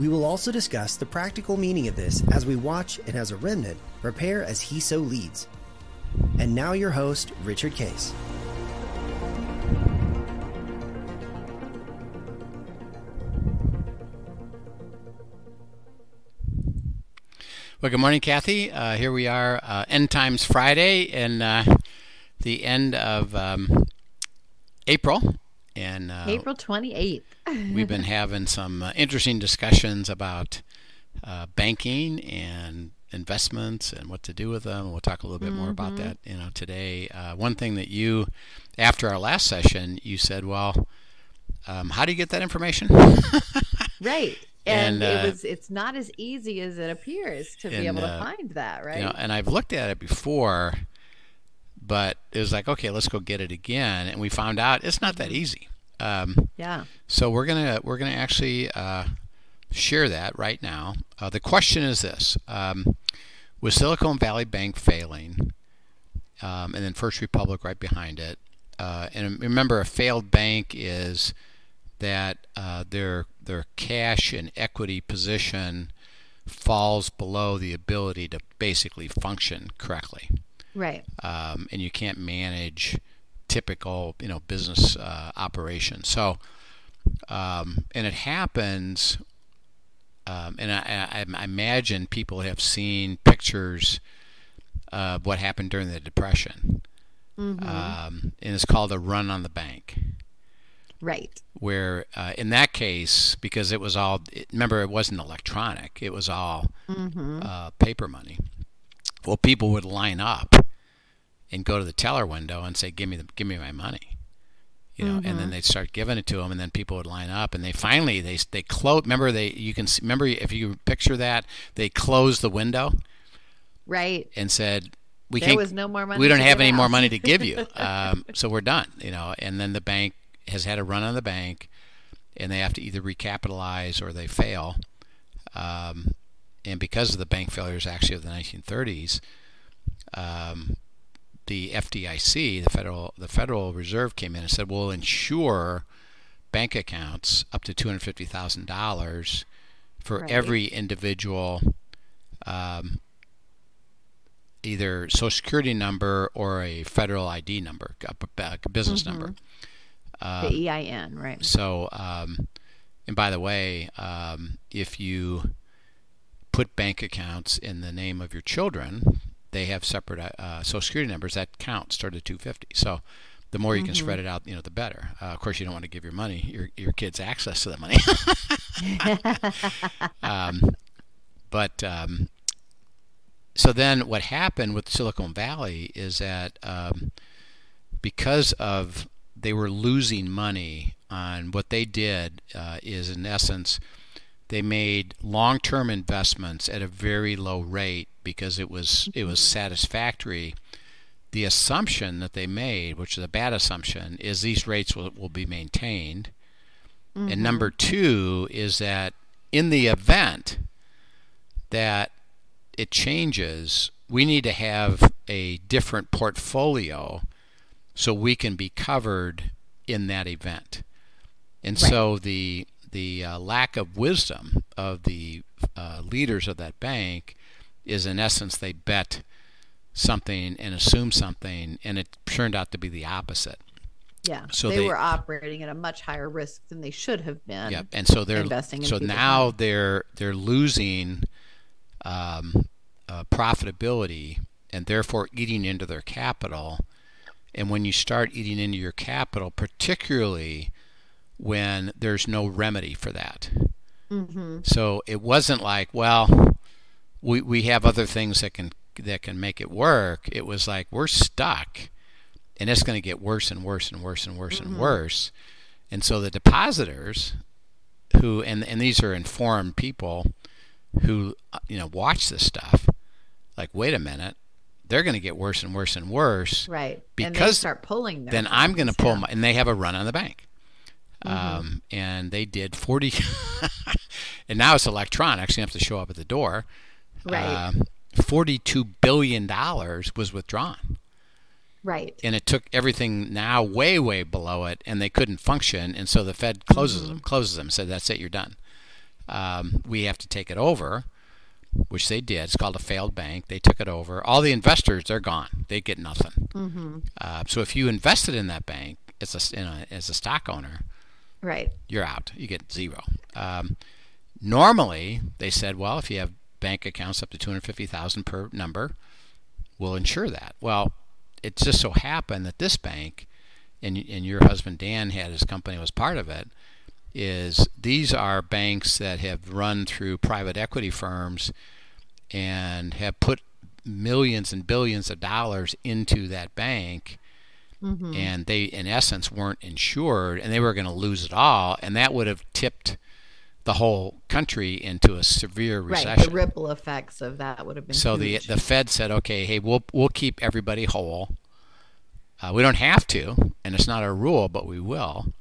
We will also discuss the practical meaning of this as we watch and as a remnant prepare as he so leads. And now your host, Richard Case. Well, good morning, Kathy. Uh, here we are, uh, End Times Friday, and uh, the end of um, April. And uh, April 28th. we've been having some uh, interesting discussions about uh, banking and investments and what to do with them. We'll talk a little bit more about Mm-hmm. that, you know, today. one thing that you, after our last session, you said, "Well, um, how do you get that information?" Right. And, And, uh, it was it's not as easy as it appears to be and, able to uh, find that, right? You know, and I've looked at it before, but it was like, okay, let's go get it again, and we found out it's not that easy. Um, yeah. so we're gonna we're gonna actually uh, share that right now. Uh, the question is this: um, With Silicon Valley Bank failing, um, and then First Republic right behind it, uh, and remember, a failed bank is that uh, their their cash and equity position falls below the ability to basically function correctly Right. um, and you can't manage typical you know business uh, operations. So, um, and it happens, um, and I, I, I imagine people have seen pictures of what happened during the Depression, Mm-hmm. um, and it's called a run on the bank. Right. Where uh, in that case, because it was all remember it wasn't electronic, it was all Mm-hmm. uh, paper money. Well, people would line up and go to the teller window and say, "Give me the, give me my money," you know, and Mm-hmm. then they'd start giving it to them, and then people would line up, and they finally they they close. Remember they you can see, remember if you picture that they closed the window Right. and said, "We There can't, was no more money. we don't have any more money to give you, um, so we're done," you know, and then the bank has had a run on the bank, and they have to either recapitalize or they fail. Um, and because of the bank failures actually of the 1930s, um, the FDIC, the federal the Federal Reserve, came in and said, "We'll insure bank accounts up to two hundred fifty thousand dollars for Right. every individual." Um, either social security number or a federal ID number, a business number. Um, the EIN, right. so, um, and by the way, um, if you put bank accounts in the name of your children, they have separate uh, social security numbers that count start at 250. So, the more you can spread it out, you know, the better. Uh, of course, you don't want to give your money, your your kids access to the money. um, but um, so then, what happened with Silicon Valley is that um, because of they were losing money on what they did uh, is in essence they made long-term investments at a very low rate because it was it was mm-hmm. satisfactory. The assumption that they made which is a bad assumption is these rates will, will be maintained. And mm-hmm. number two is that in the event that it changes we need to have a different portfolio so we can be covered in that event. And so the the uh, lack of wisdom of the uh, leaders of that bank is in essence they bet something and assume something, and it turned out to be the opposite. Yeah. So they, they- were operating at a much higher risk than they should have been. Yep. And so they're investing in so now money. they're they're losing um, uh, profitability and therefore eating into their capital. And when you start eating into your capital, particularly when there's no remedy for that, Mm-hmm. so it wasn't like, well, we we have other things that can that can make it work. It was like we're stuck, and it's going to get worse and worse and worse and worse and worse. And so the depositors, who and and these are informed people, who you know watch this stuff like wait a minute they're going to get worse and worse and worse Right. and they Because start pulling then i'm going to pull yeah. my and they have a run on the bank Mm-hmm. um, and they did 40 and now it's electronic so you have to show up at the door. Right. Um, 42 billion dollars was withdrawn. Right. and it took everything now way way below it and they couldn't function and so the fed closes them closes them said that's it you're done. Um, we have to take it over which they did. It's called a failed bank. They took it over. All the investors they're gone. They get nothing. Uh, so if you invested in that bank as a, in a, as a stock owner Right. you're out. You get zero. Um, normally they said well if you have bank accounts up to 250000 per number we'll insure that. Well it just so happened that this bank and, and your husband dan had his company was part of it is these are banks that have run through private equity firms and have put millions and billions of dollars into that bank and they in essence weren't insured and they were going to lose it all and that would have tipped the whole country into a severe recession. Right. The ripple effects of that would have been so the huge. the Fed said, okay, hey, we'll we'll keep everybody whole. Uh, we don't have to, and it's not a rule, but we will.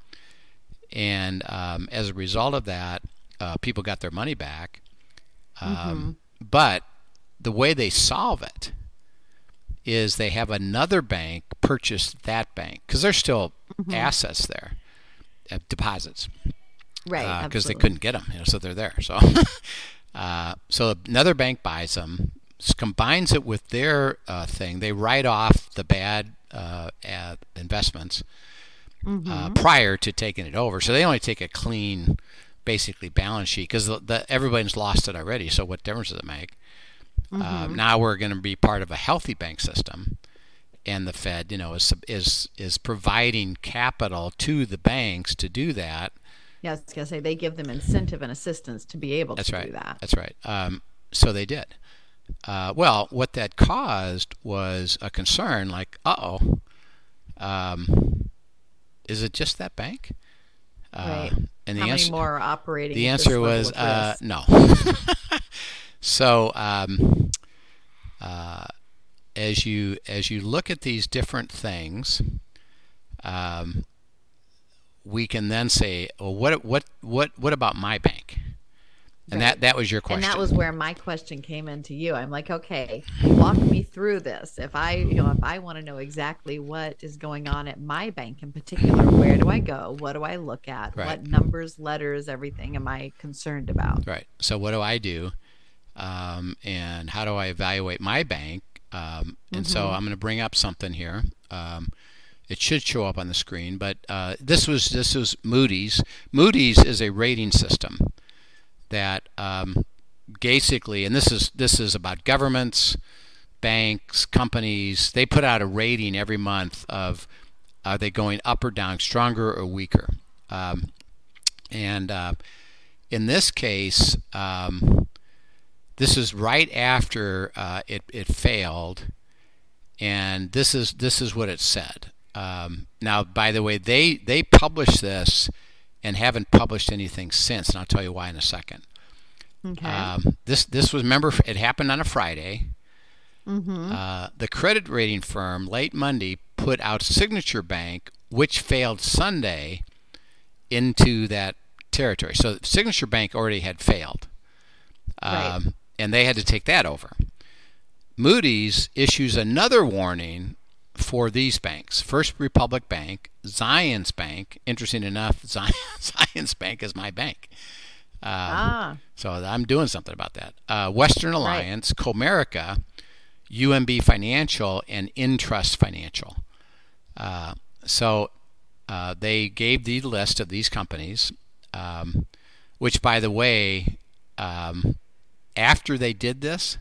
And um, as a result of that, uh, people got their money back. Um, But the way they solve it is they have another bank purchase that bank because there's still assets there, uh, deposits right. because they couldn't get them, you know, so they're there. So, uh, so another bank buys them, combines it with their uh, thing. They write off the bad uh, uh, investments Mm-hmm. uh, prior to taking it over. So they only take a clean, basically balance sheet because the, the, everybody's lost it already. So what difference does it make? Mm-hmm. Uh, now we're going to be part of a healthy bank system, and the Fed, you know, is is is providing capital to the banks to do that. Yeah, I was gonna say they give them incentive and assistance to be able That's to right. do that. That's right. Um, so they did. Uh, well, what that caused was a concern, like, uh oh, um, is it just that bank? Uh, Right. And the How answer, many more operating? the answer was uh, no. so um, uh, as you as you look at these different things, um, we can then say, well, what what what what about my bank? And that Right. that was your question. And that was where my question came into you. I'm like, okay, walk me through this. If I, you know, if I want to know exactly what is going on at my bank in particular, where do I go? What do I look at? Right. What numbers, letters, everything am I concerned about? Right. So what do I do? Um, and how do I evaluate my bank? Um, and so I'm going to bring up something here. Um, it should show up on the screen, but uh, this was this was Moody's. Moody's is a rating system that um, basically, and this is this is about governments, banks, companies. They put out a rating every month of are they going up or down, stronger or weaker. Um, and uh, in this case, um, this is right after uh, it, it failed, and this is this is what it said. Um, now, by the way, they they published this and haven't published anything since, and I'll tell you why in a second. Okay. Um, this this was remember it happened on a Friday. mm-hmm. Uh, the credit rating firm late Monday put out Signature Bank, which failed Sunday, into that territory. So Signature Bank already had failed, um, Right. And they had to take that over. Moody's issues another warning for these banks: First Republic Bank, Zions Bank. Interesting enough, Zions Bank is my bank. Um, ah, so I'm doing something about that. Uh, Western Alliance, Comerica, UMB Financial, and Intrust Financial. Uh, so uh, they gave the list of these companies, um, which, by the way, um, after they did this,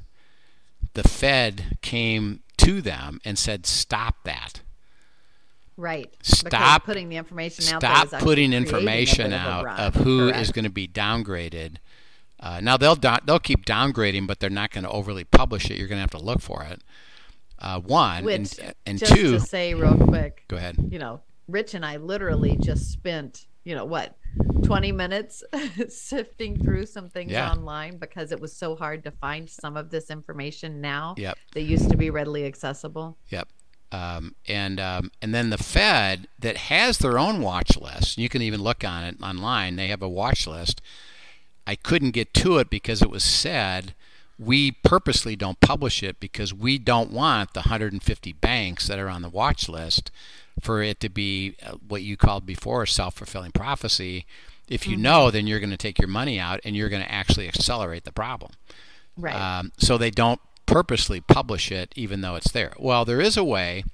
the Fed came to them and said, "Stop that." right. Because Stop putting the information out. stop is putting information bit of out of who is Correct. going to be downgraded. Uh, now they'll do- they'll keep downgrading, but they're not going to overly publish it. You're going to have to look for it. Uh, one Which, and, and just two. to say real quick, Go ahead. you know, Rich and I literally just spent, you know what 20 minutes sifting through some things Yeah. online because it was so hard to find some of this information now Yep. that used to be readily accessible. Yep. Um, and um, and then the Fed that has their own watch list. You can even look on it online. They have a watch list. I couldn't get to it because it was said we purposely don't publish it because we don't want the 150 banks that are on the watch list for it to be uh, what you called before a self-fulfilling prophecy. If you know, then you're going to take your money out and you're going to actually accelerate the problem. Right. Um, so they don't purposely publish it, even though it's there. Well, there is a way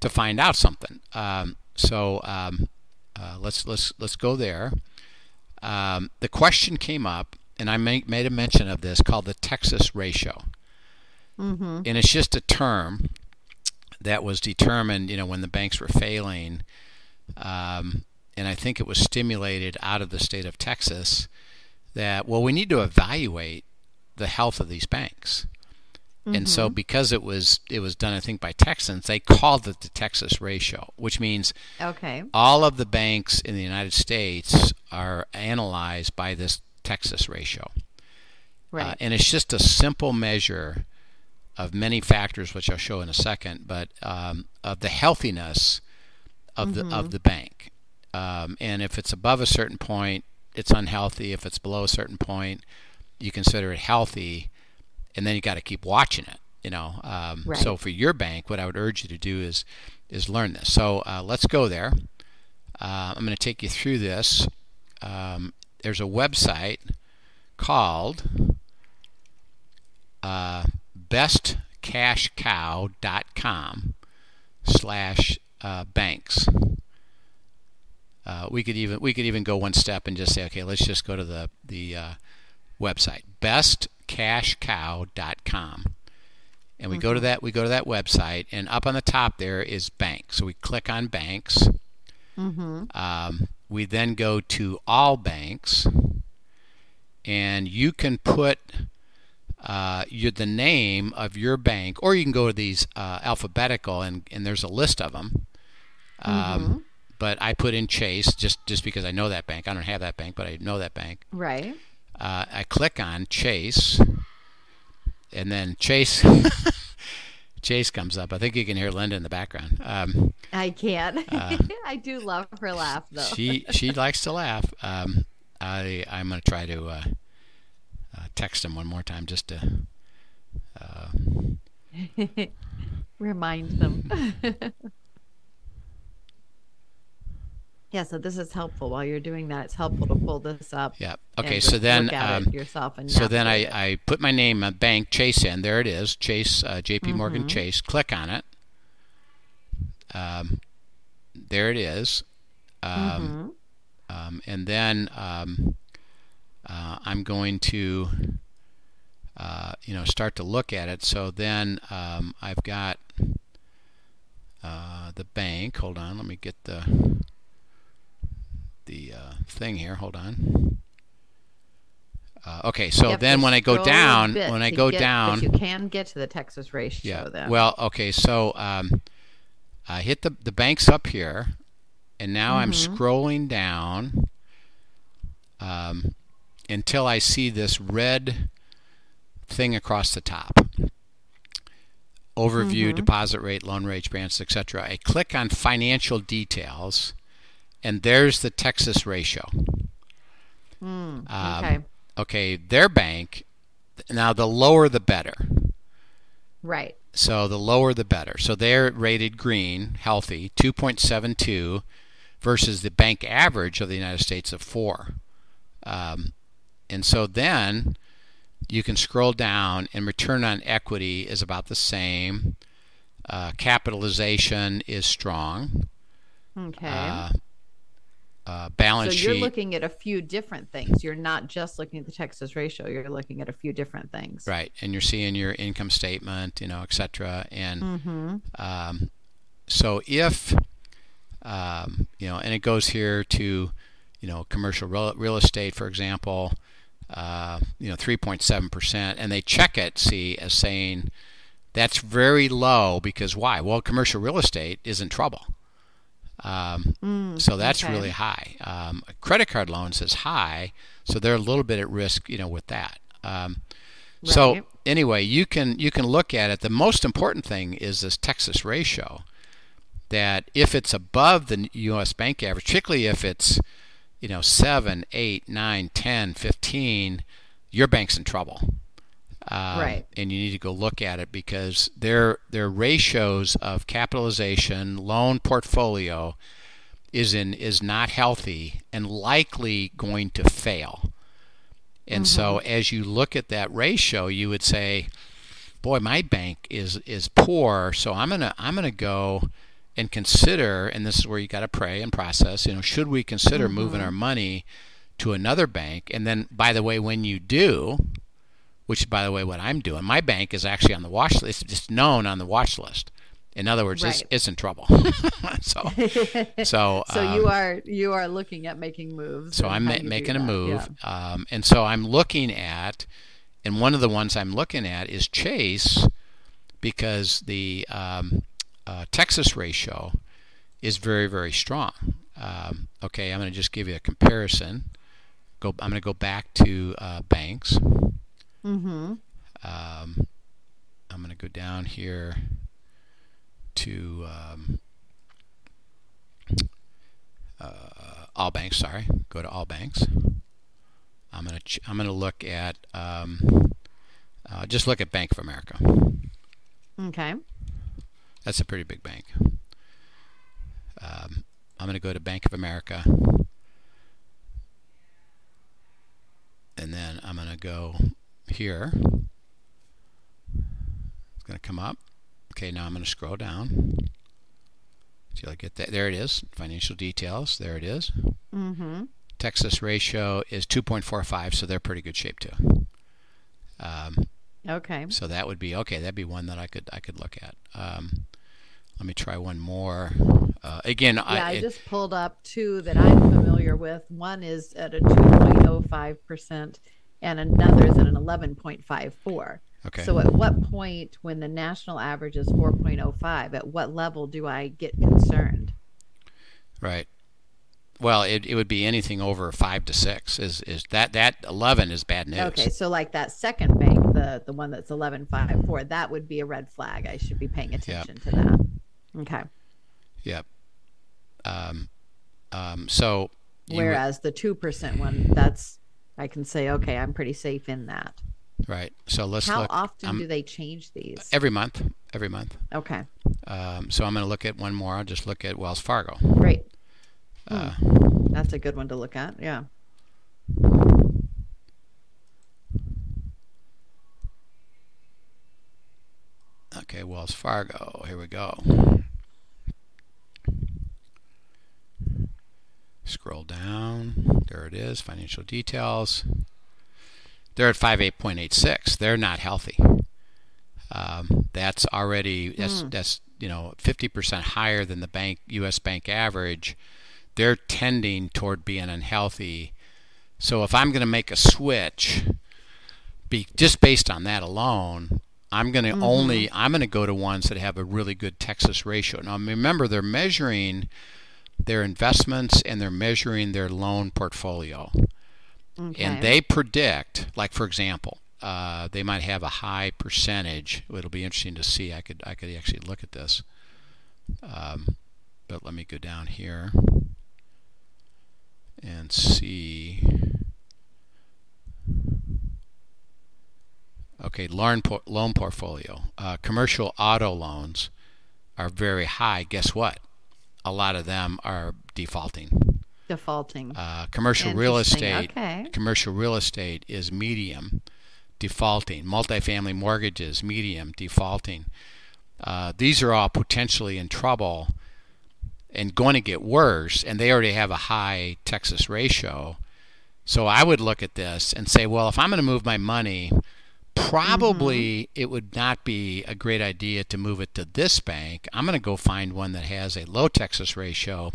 to find out something. Um, so um, uh, let's let's let's go there. Um, the question came up, and I made, made a mention of this called the Texas ratio, mm-hmm. and it's just a term that was determined, you know, when the banks were failing, um, and I think it was stimulated out of the state of Texas that well, we need to evaluate the health of these banks. And so, because it was it was done, I think by Texans, they called it the Texas ratio, which means Okay. all of the banks in the United States are analyzed by this Texas ratio. Right. Uh, and it's just a simple measure of many factors, which I'll show in a second, but um, of the healthiness of the of the bank. Um, and if it's above a certain point, it's unhealthy. If it's below a certain point, you consider it healthy, and then you got to keep watching it. You know. Um, Right. So for your bank, what I would urge you to do is is learn this. So uh, let's go there. Uh, I'm going to take you through this. Um, there's a website called uh, bestcashcow.com slash uh, banks. Uh, we could even we could even go one step and just say, okay, let's just go to the the uh, website bestcashcow.com, and we go to that we go to that website, and up on the top there is banks. So we click on banks. mm-hmm. Um, we then go to all banks, and you can put uh, your, the name of your bank, or you can go to these uh, alphabetical, and, and there's a list of them. Um, But I put in Chase just just because I know that bank. I don't have that bank, but I know that bank. Right. Uh, I click on Chase, and then Chase Chase comes up. I think you can hear Linda in the background. Um, I can. Uh, I do love her laugh though. she she likes to laugh. Um, I I'm gonna try to uh, uh, text him one more time just to. Uh, Remind them. yeah, so this is helpful while you're doing that. It's helpful to pull this up. yeah. Okay. just So then. look at it Um, yourself and so then I, it. I put my name, uh, bank Chase in. There it is, Chase, uh, J.P. Morgan Mhm. Chase. Click on it. Um, there it is. Um, Mhm. um, and then um, uh, I'm going to, uh, you know, start to look at it. So then um, I've got uh, the bank. Hold on, let me get the the uh, thing here. Hold on. Uh, okay, so then when I go down, when I go get- down, you can get to the Texas ratio yeah. then. Well, okay, so um, I hit the the banks up here, and now I'm Mhm. scrolling down um, until I see this red thing across the top. Overview, Mhm. deposit rate, loan rate, branches, etc. I click on financial details, and there's the Texas ratio. Um, okay. Okay, their bank. Now, the lower the better. Right. So the lower the better. So they're rated green, healthy, 2.72 versus the bank average of the United States of 4. Um, and so then you can scroll down and return on equity is about the same. Uh, capitalization is strong. Okay. Uh, uh, so you're sheet. looking at a few different things. You're not just looking at the Texas ratio. You're looking at a few different things. Right, and you're seeing your income statement, you know, et cetera. And Mm-hmm. Um, so if um, you know, and it goes here to you know commercial real, real estate, for example, uh, you know, 3.7 percent, and they check it, see, as saying that's very low because why? Well, commercial real estate is in trouble. Um, Mm, so that's okay. really high. Um, credit card loans is high, so they're a little bit at risk, you know, with that. Um, so anyway, you can you can look at it. The most important thing is this Texas ratio. That if it's above the U.S. bank average, particularly if it's you know 7, 8, 9, 10, 15, your bank's in trouble. Um, Right. And you need to go look at it because their their ratios of capitalization, loan portfolio, is in is not healthy and likely going to fail. And so as you look at that ratio, you would say, "Boy, my bank is is poor, so I'm going to I'm going to go and consider and this is where you got to pray and process, you know, should we consider moving our money to another bank? And then by the way, when you do, which by the way what I'm doing, my bank is actually on the watch list, it's just known on the watch list. In other words, it's, Right. it's in trouble. so so So you um, are you are looking at making moves. so I'm ma- making a that, move, yeah. um, and so I'm looking at, and one of the ones I'm looking at is Chase, because the um, uh, Texas ratio is very very strong. Um, okay, I'm going to just give you a comparison. Go, I'm going to go back to uh, banks. Mm-hmm. Um, I'm going to go down here to um, uh, all banks. Sorry, go to all banks. I'm going to ch- I'm going to look at um, uh, just look at Bank of America. Okay. That's a pretty big bank. Um, I'm going to go to Bank of America. And then I'm going to go here. It's going to come up. Okay, now I'm going to scroll down. Till I get that. There it is. Financial details. There it is. Mm-hmm. Texas ratio is 2.45, so they're pretty good shape too. Um, Okay. so that would be okay. That'd be one that I could I could look at. Um, let me try one more. Uh, again, Yeah, I, I, it- just pulled up two that I'm familiar with. One is at a 2.05%, and another is at an 11.54. okay. So, at what point, when the national average is 4.05, at what level do I get concerned? right. Well, it, it would be anything over five to six. Is is that that eleven is bad news? Okay, so like that second bank, the the one that's 11.54, that would be a red flag. I should be paying attention to that. Okay. Yep. Um, um, so would- Whereas the 2% one, that's, I can say, okay, I'm pretty safe in that. right. So let's How look often um, do they change these? every month. Every month. Okay, Um, so I'm going to look at one more. I'll just look at Wells Fargo. great. Uh, That's a good one to look at. Yeah. Okay, Wells Fargo. Here we go. Scroll down. There it is. Financial details. They're at 58.86. They're not healthy. Um, that's already that's that's you know 50% higher than the bank U.S. bank average. They're tending toward being unhealthy. So if I'm going to make a switch, be just based on that alone, I'm going to only I'm going to go to ones that have a really good Texas ratio. Now remember they're measuring their investments and they're measuring their loan portfolio. Okay. And they predict, like for example, uh, they might have a high percentage. It'll be interesting to see. I could I could actually look at this. Um, but let me go down here and see. Okay, loan por- loan portfolio. Uh, commercial auto loans are very high. Guess what? A lot of them are defaulting. Defaulting. Uh, commercial real estate. Okay. Commercial real estate is medium, defaulting. Multifamily mortgages, medium, defaulting. Uh, these are all potentially in trouble and going to get worse, and they already have a high Texas ratio. So I would look at this and say, well, if I'm going to move my money, probably Mm-hmm. it would not be a great idea to move it to this bank. I'm going to go find one that has a low Texas ratio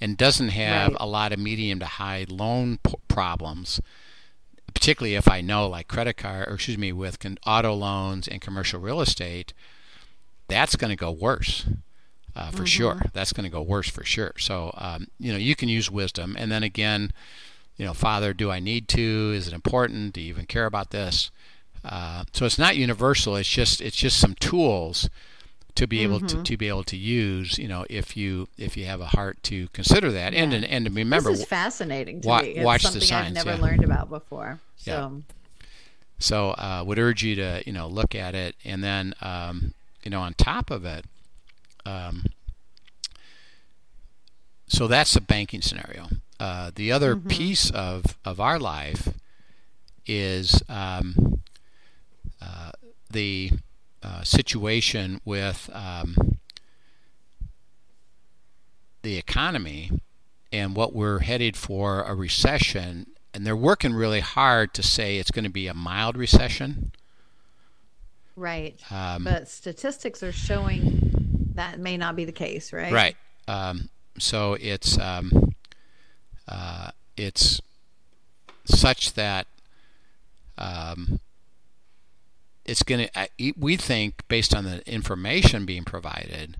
and doesn't have Right. a lot of medium to high loan p- problems. Particularly if I know, like credit card, or excuse me, with con- auto loans and commercial real estate, that's going to go worse. uh, for sure. That's going to go worse for sure. So um, you know you can use wisdom, and then again, you know, Father, do I need to? Is it important? Do you even care about this? Uh, so it's not universal. It's just it's just some tools to be able to, to be able to use. You know, if you if you have a heart to consider that, and and and to remember. This is fascinating to wa- me. It's watch the something signs, I've never yeah. learned about before. So Yeah. So uh, would urge you to you know look at it, and then um, you know on top of it, um, so that's the banking scenario. Uh, the other piece of of our life is um, the uh, situation with um, the economy and what we're headed for a recession and they're working really hard to say it's going to be a mild recession. right. Um, but statistics are showing that may not be the case, right? right. Um, so it's um, uh, it's such that um, it's going to. We think, based on the information being provided,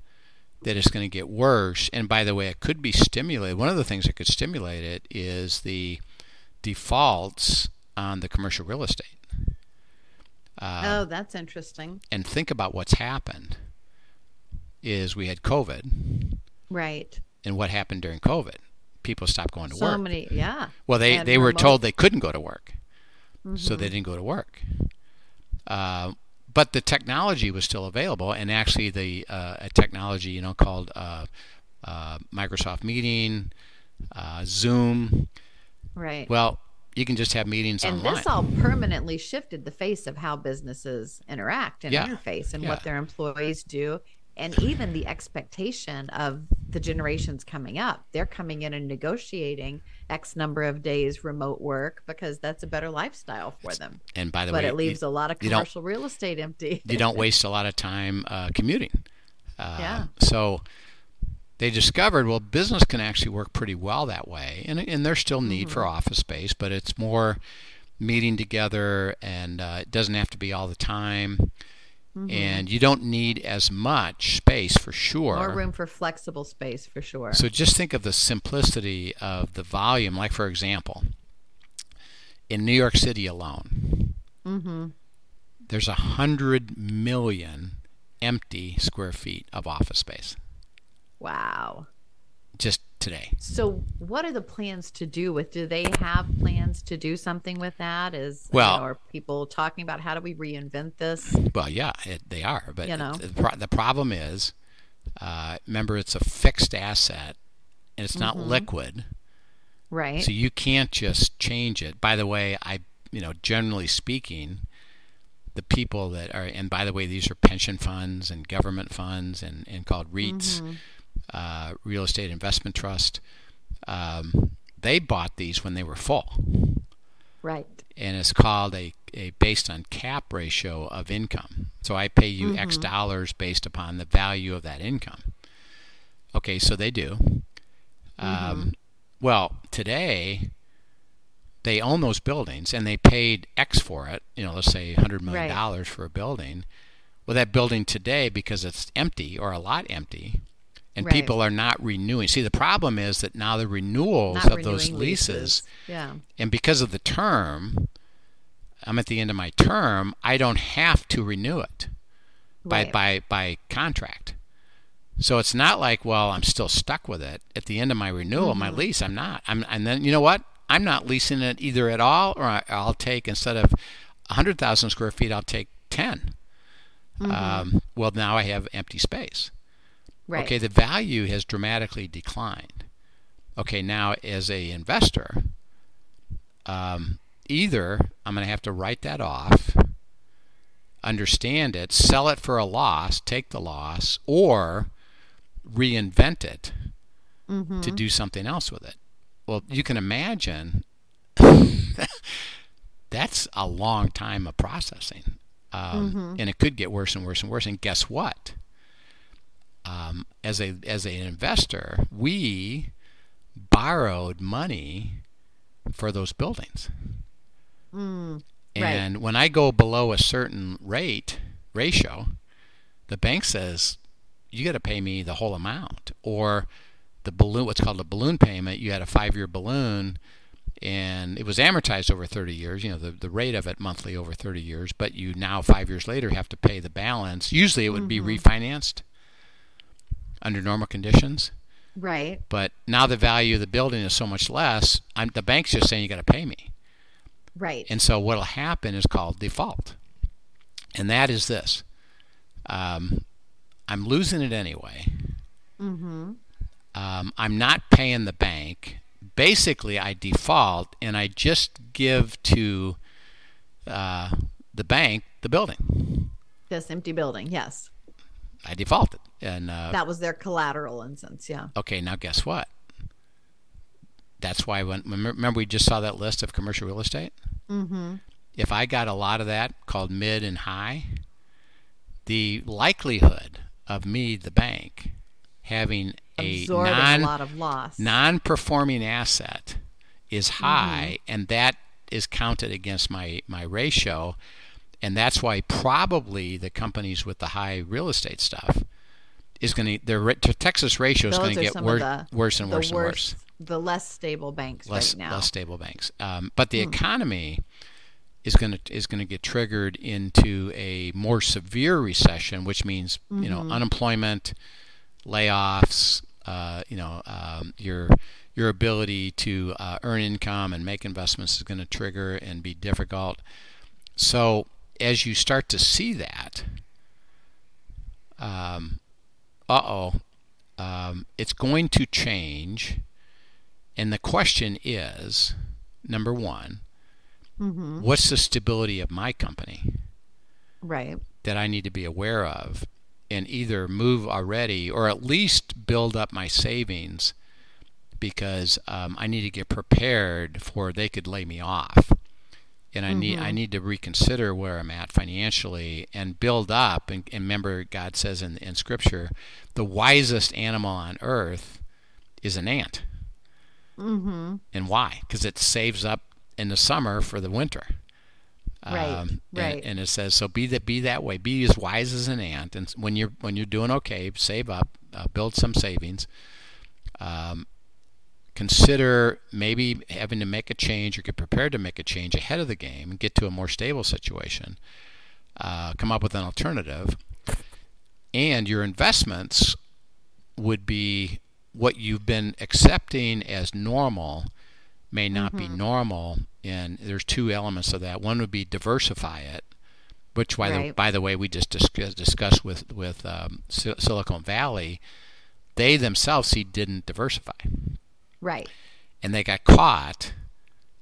that it's going to get worse. And by the way, it could be stimulated. One of the things that could stimulate it is the defaults on the commercial real estate. Uh, Oh, that's interesting. and think about what's happened is we had COVID, Right. and what happened during COVID? People stopped going to So work. many, yeah. well, they, and they were remote- Mm-hmm. told they couldn't go to work, so they didn't go to work. Uh, but the technology was still available, and actually, the uh, a technology you know called uh, uh, Microsoft Meeting, uh, Zoom. Right. Well, you can just have meetings and online. this all permanently shifted the face of how businesses interact and Yeah. interface and Yeah. what their employees do and even the expectation of the generations coming up they're coming in and negotiating x number of days remote work because that's a better lifestyle for them and by the but way, it leaves you, a lot of commercial real estate empty you don't waste a lot of time uh, commuting. Uh, Yeah. So they discovered well, business can actually work pretty well that way, and and there's still need for Mm-hmm. office space, but it's more meeting together, and uh, it doesn't have to be all the time. Mm-hmm. And you don't need as much space for sure. more room for flexible space for sure So just think of the simplicity of the volume. Like for example, in New York City alone, mm-hmm. there's a hundred million empty square feet of office space wow just today. So, what are the plans to do with? Do they have plans to do something with that? Is you Well- know, are people talking about how do we reinvent this? Well, yeah, it, they are, but You know. the, pro- the problem is, uh, remember, it's a fixed asset and it's not liquid, Right. so you can't just change it. By the way, I, you know, generally speaking, the people that are, and by the way, these are pension funds and government funds and, and called REITs, uh, real estate investment trust. Um, they bought these when they were full. right. and it's called a, a based on cap ratio of income. So I pay you X dollars based upon the value of that income. Okay, so they do. Um, well, today they own those buildings and they paid X for it. You know, let's say hundred million dollars for a building. Well, that building today, because it's empty or a lot empty, and Right. people are not renewing. See, the problem is that now the renewals Not of those renewing leases Yeah. and because of the term, I'm at the end of my term, I don't have to renew it by Right. by by contract. So it's not like, well, I'm still stuck with it. At the end of my renewal, my Mm-hmm. lease, I'm not. I'm and then you know what? I'm not leasing it either at all, or I, I'll take instead of 100,000 square feet, I'll take 10. Mm-hmm. Um, well, now I have empty space. Right. Okay, the value has dramatically declined. Okay, now as a investor, um, either I'm going to have to write that off, understand it, sell it for a loss, take the loss, or reinvent it Mm-hmm. to do something else with it. Well, you can imagine that's a long time of processing. Um, Mm-hmm. And it could get worse and worse and worse. And guess what? Um, as a as an investor, we borrowed money for those buildings. Mm, right. And when I go below a certain rate ratio, the bank says, you got to pay me the whole amount. Or the balloon, what's called a balloon payment, you had a five year balloon and it was amortized over 30 years, you know, the, the rate of it monthly over 30 years, but you now, five years later, have to pay the balance. Usually it would Mm-hmm. be refinanced under normal conditions. Right. But now the value of the building is so much less, I'm, the bank's just saying you got to pay me. Right. And so what'll happen is called default. And that is this um, I'm losing it anyway. mm-hmm. Um, I'm not paying the bank. Basically, I default and I just give to uh, the bank the building. This empty building. Yes. I defaulted. And uh, That was their collateral instance. Yeah. okay, now guess what? That's why when remember we just saw that list of commercial real estate. Mm-hmm. If I got a lot of that called mid and high, the likelihood of me, the bank, having a Absorbing non a lot of loss. non-performing asset is high and that is counted against my my ratio and that's why probably the companies with the high real estate stuff is going to their Texas ratio is going to get wor- the, worse and worse and worse the less stable banks less right now. Hmm. less stable banks um, but the economy is going to is going to get triggered into a more severe recession which means you Mm-hmm. know unemployment layoffs uh, you know um, your your ability to uh, earn income and make investments is going to trigger and be difficult so as you start to see that um, uh-oh um, it's going to change and the question is number one mm-hmm. what's the stability of my company Right. that I need to be aware of and either move already or at least build up my savings because um, I need to get prepared for they could lay me off. And I need I need to reconsider where I'm at financially and build up. And, and remember, God says in, in Scripture, the wisest animal on earth is an ant. Mm-hmm. And why? Because it saves up in the summer for the winter. Right, Um, and- right. And, it says so. Be that be that way. Be as wise as an ant. And when you're when you're doing okay, save up, uh, build some savings. Um, consider maybe having to make a change or get prepared to make a change ahead of the game and get to a more stable situation. Uh, come up with an alternative, and your investments would be what you've been accepting as normal may not be normal. And there's two elements of that. One would be diversify it which by, the, by the way we just discuss, discussed with with um, Silicon Valley they themselves see didn't diversify Right. and they got caught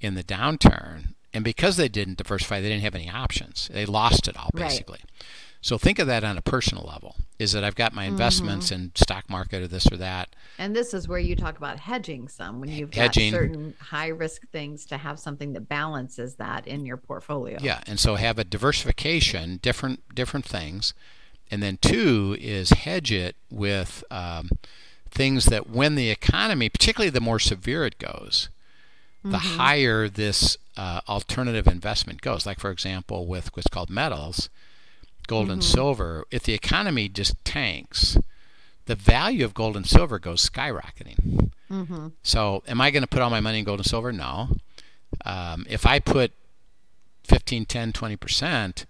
in the downturn and because they didn't diversify they didn't have any options they lost it all, basically Right. so think of that on a personal level is that i've got my investments Mm-hmm. in stock market or this or that And this is where you talk about hedging some when you've Hedging. got certain high risk things to have something that balances that in your portfolio. yeah and so have a diversification different different things and then two is hedge it with um, things that when the economy particularly the more severe it goes the higher this uh, alternative investment goes. Like for example with what's called metals gold and silver if the economy just tanks the value of gold and silver goes skyrocketing. Mm-hmm. so am i going to put all my money in gold and silver? No. Um, if i put 15 10 20%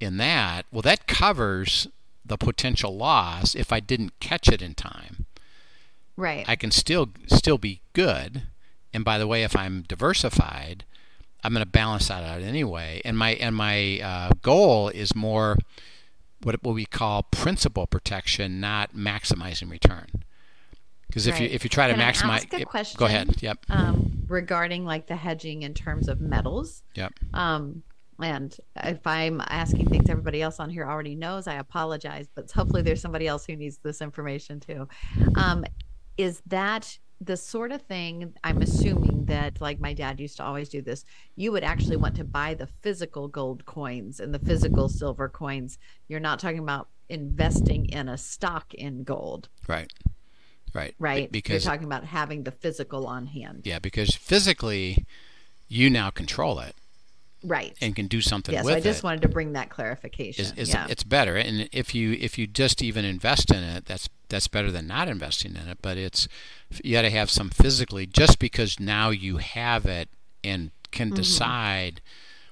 in that well that covers the potential loss if i didn't catch it in time Right. I can still still be good. And by the way, if I'm diversified, I'm going to balance that out anyway. And my and my uh, goal is more what what we call principal protection, not maximizing return. Because if you if you try to Can I maximize, ask a question? go ahead. Yep. um, regarding like the hedging in terms of metals. Yep. Um, and if I'm asking things everybody else on here already knows, I apologize, but hopefully there's somebody else who needs this information too. Um, is that the sort of thing I'm assuming that, like my dad used to always do this, you would actually want to buy the physical gold coins and the physical silver coins. You're not talking about investing in a stock in gold, Right. Right. Be- right? Because You're talking about having the physical on hand. yeah, because physically, you now control it. Right and can do something yeah with so i just it wanted to bring that clarification is, is yeah. it's better and if you if you just even invest in it that's that's better than not investing in it but it's you got to have some physically just because now you have it and can Mm-hmm. decide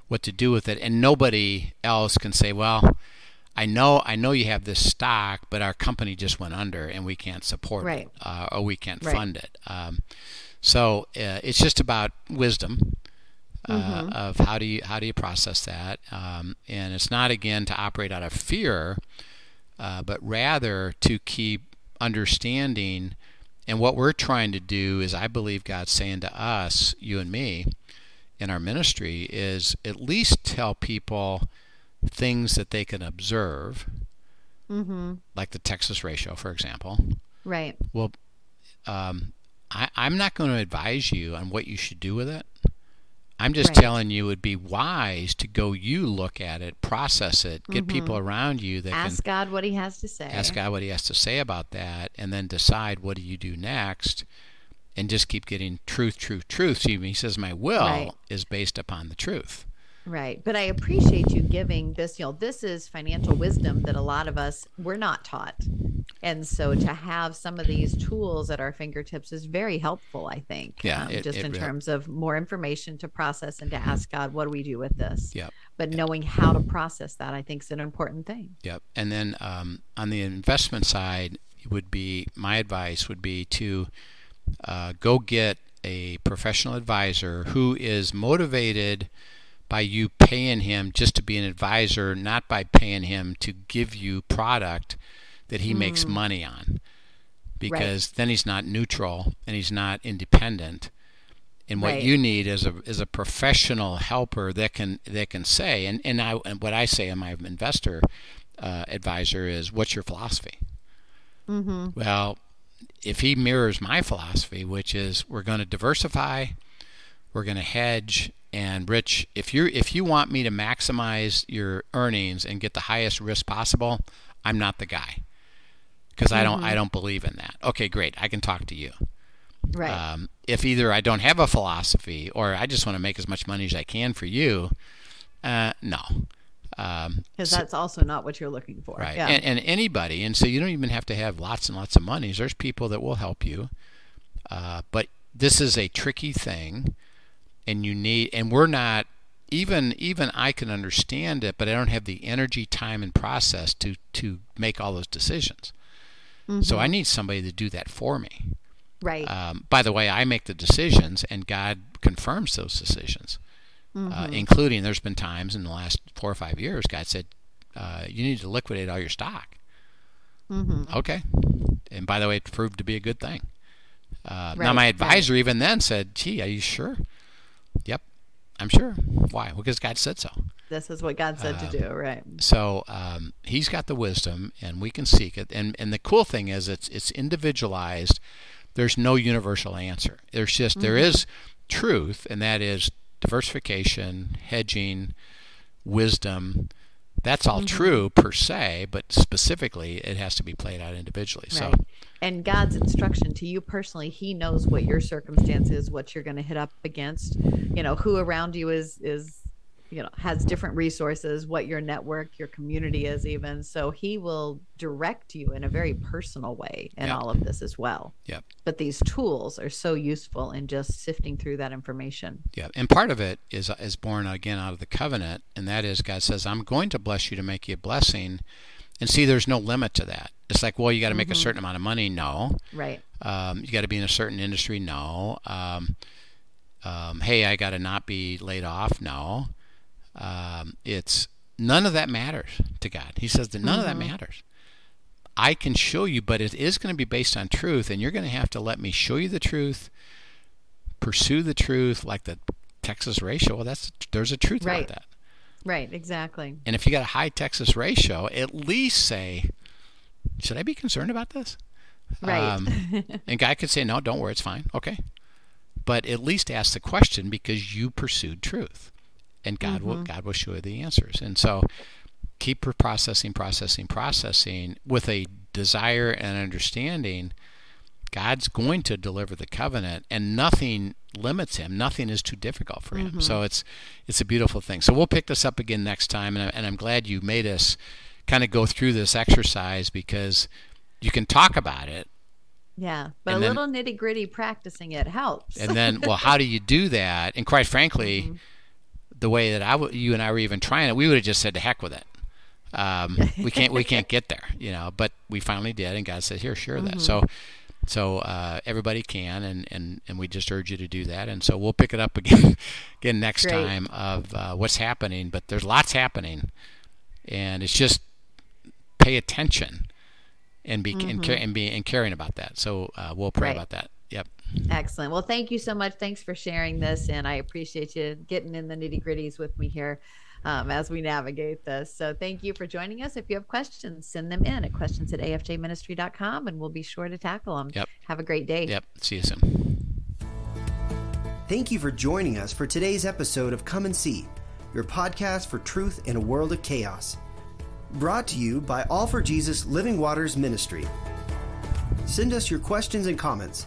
what to do with it and nobody else can say well I know I know you have this stock, but our company just went under and we can't support Right. it uh, or we can't Right. fund it. Um, so uh, it's just about wisdom uh, Mm-hmm. of how do you how do you process that, um, and it's not again to operate out of fear, uh, but rather to keep understanding. And what we're trying to do is, I believe God's saying to us, you and me, in our ministry, is at least tell people things that they can observe, mm-hmm. like the Texas ratio, for example. right Well, um, I, I'm not going to advise you on what you should do with it. I'm just Right. telling you it would be wise to go you look at it, process it, get people around you that Mm-hmm. ask god what he has to say ask God what He has to say about that, and then decide what do you do next, and just keep getting truth, truth, truth. See, he says my will Right. is based upon the truth. Right. But I appreciate you giving this, you know, this is financial wisdom that a lot of us we're not taught. And so to have some of these tools at our fingertips is very helpful, I think. um, Yeah, it- just it in really- terms of more information to process and to ask God, what do we do with this? Yep. But knowing how to process that, I think is an important thing. Yep. And then um, on the investment side, would be my advice would be to uh, go get a professional advisor who is motivated by you paying him just to be an advisor, not by paying him to give you product that he makes money on. Because then he's not neutral and he's not independent. And what Right. you need is a is a professional helper that can that can say and and I and what I say in my investor uh, advisor is what's your philosophy? Mm-hmm. Well, if he mirrors my philosophy, which is we're going to diversify, we're going to hedge, and Rich, if you if you want me to maximize your earnings and get the highest risk possible, I'm not the guy because I don't I don't believe in that. Okay, great, I can talk to you. Right. Um, if either I don't have a philosophy or I just want to make as much money as I can for you, uh, no. Um, Because so- that's also not what you're looking for. Right. Yeah. And, and anybody, and so you don't even have to have lots and lots of monies. There's people that will help you. Uh, but this is a tricky thing, and you need, and we're not, even even I can understand it, but I don't have the energy, time, and process to to make all those decisions. So I need somebody to do that for me. right. Um, by the way, I make the decisions, and God confirms those decisions. Uh, Mm-hmm. including, there's been times in the last four or five years, God said, uh, "You need to liquidate all your stock." mm-hmm. Okay, and by the way, it proved to be a good thing. Uh, now, Right, my right. advisor even then said, "Gee, are you sure?" Yep, I'm sure. Why? Because God said so. This is what God said uh, to do. Right. So um, he's got the wisdom, and we can seek it. And and the cool thing is, it's it's individualized. There's no universal answer. There's just there is truth, and that is diversification, hedging, wisdom. That's all mm-hmm. true per se, but specifically, it has to be played out individually. So And God's instruction to you personally, He knows what your circumstance is, what you're going to hit up against. You know, who around you is is you know has different resources, what your network, your community is, even. So He will direct you in a very personal way in Yeah. all of this as well. Yep. But these tools are so useful in just sifting through that information. Yeah, and part of it is is born again out of the covenant, and that is God says, "I'm going to bless you to make you a blessing," and see, there's no limit to that. It's like, well, you got to make a certain amount of money. No, Right. um, you got to be in a certain industry. No, um, um, hey, I got to not be laid off. No, um, it's none of that matters to God. He says that none of that matters. I can show you, but it is going to be based on truth, and you're going to have to let me show you the truth, pursue the truth, like the Texas ratio. Well, that's there's a truth Right. about that. Right. Exactly. And if you got a high Texas ratio, at least say, should I be concerned about this? Right. Um, and guy could say, no, don't worry, it's fine. Okay. But at least ask the question because you pursued truth. And God will God will show you the answers. And so keep processing, processing, processing with a desire and understanding God's going to deliver the covenant, and nothing limits him. Nothing is too difficult for him. Mm-hmm. So it's it's a beautiful thing. So we'll pick this up again next time, and, I, and I'm glad you made us kind of go through this exercise because you can talk about it, Yeah, but a then- little nitty gritty practicing it helps. and then well, how do you do that? And quite frankly, Mm-hmm. The way that I w- you and I were even trying it, we would have just said to heck with it. Um, we can't we can't get there, you know. But we finally did, and God said, "Here, share Mm-hmm. that." So, so uh, everybody can, and, and and we just urge you to do that. And so we'll pick it up again again next Great. time of uh, what's happening. But there's lots happening, and it's just pay attention and be and, care, and be and caring about that. So uh, we'll pray Mm-hmm. Right. about that. Yep. Excellent. Well, thank you so much. Thanks for sharing this, and I appreciate you getting in the nitty gritties with me here um, as we navigate this. So, thank you for joining us. If you have questions, send them in at questions at afjministry.com, and we'll be sure to tackle them. Yep. Have a great day. Yep. See you soon. Thank you for joining us for today's episode of Come and See, your podcast for truth in a world of chaos. Brought to you by All for Jesus Living Waters Ministry. Send us your questions and comments,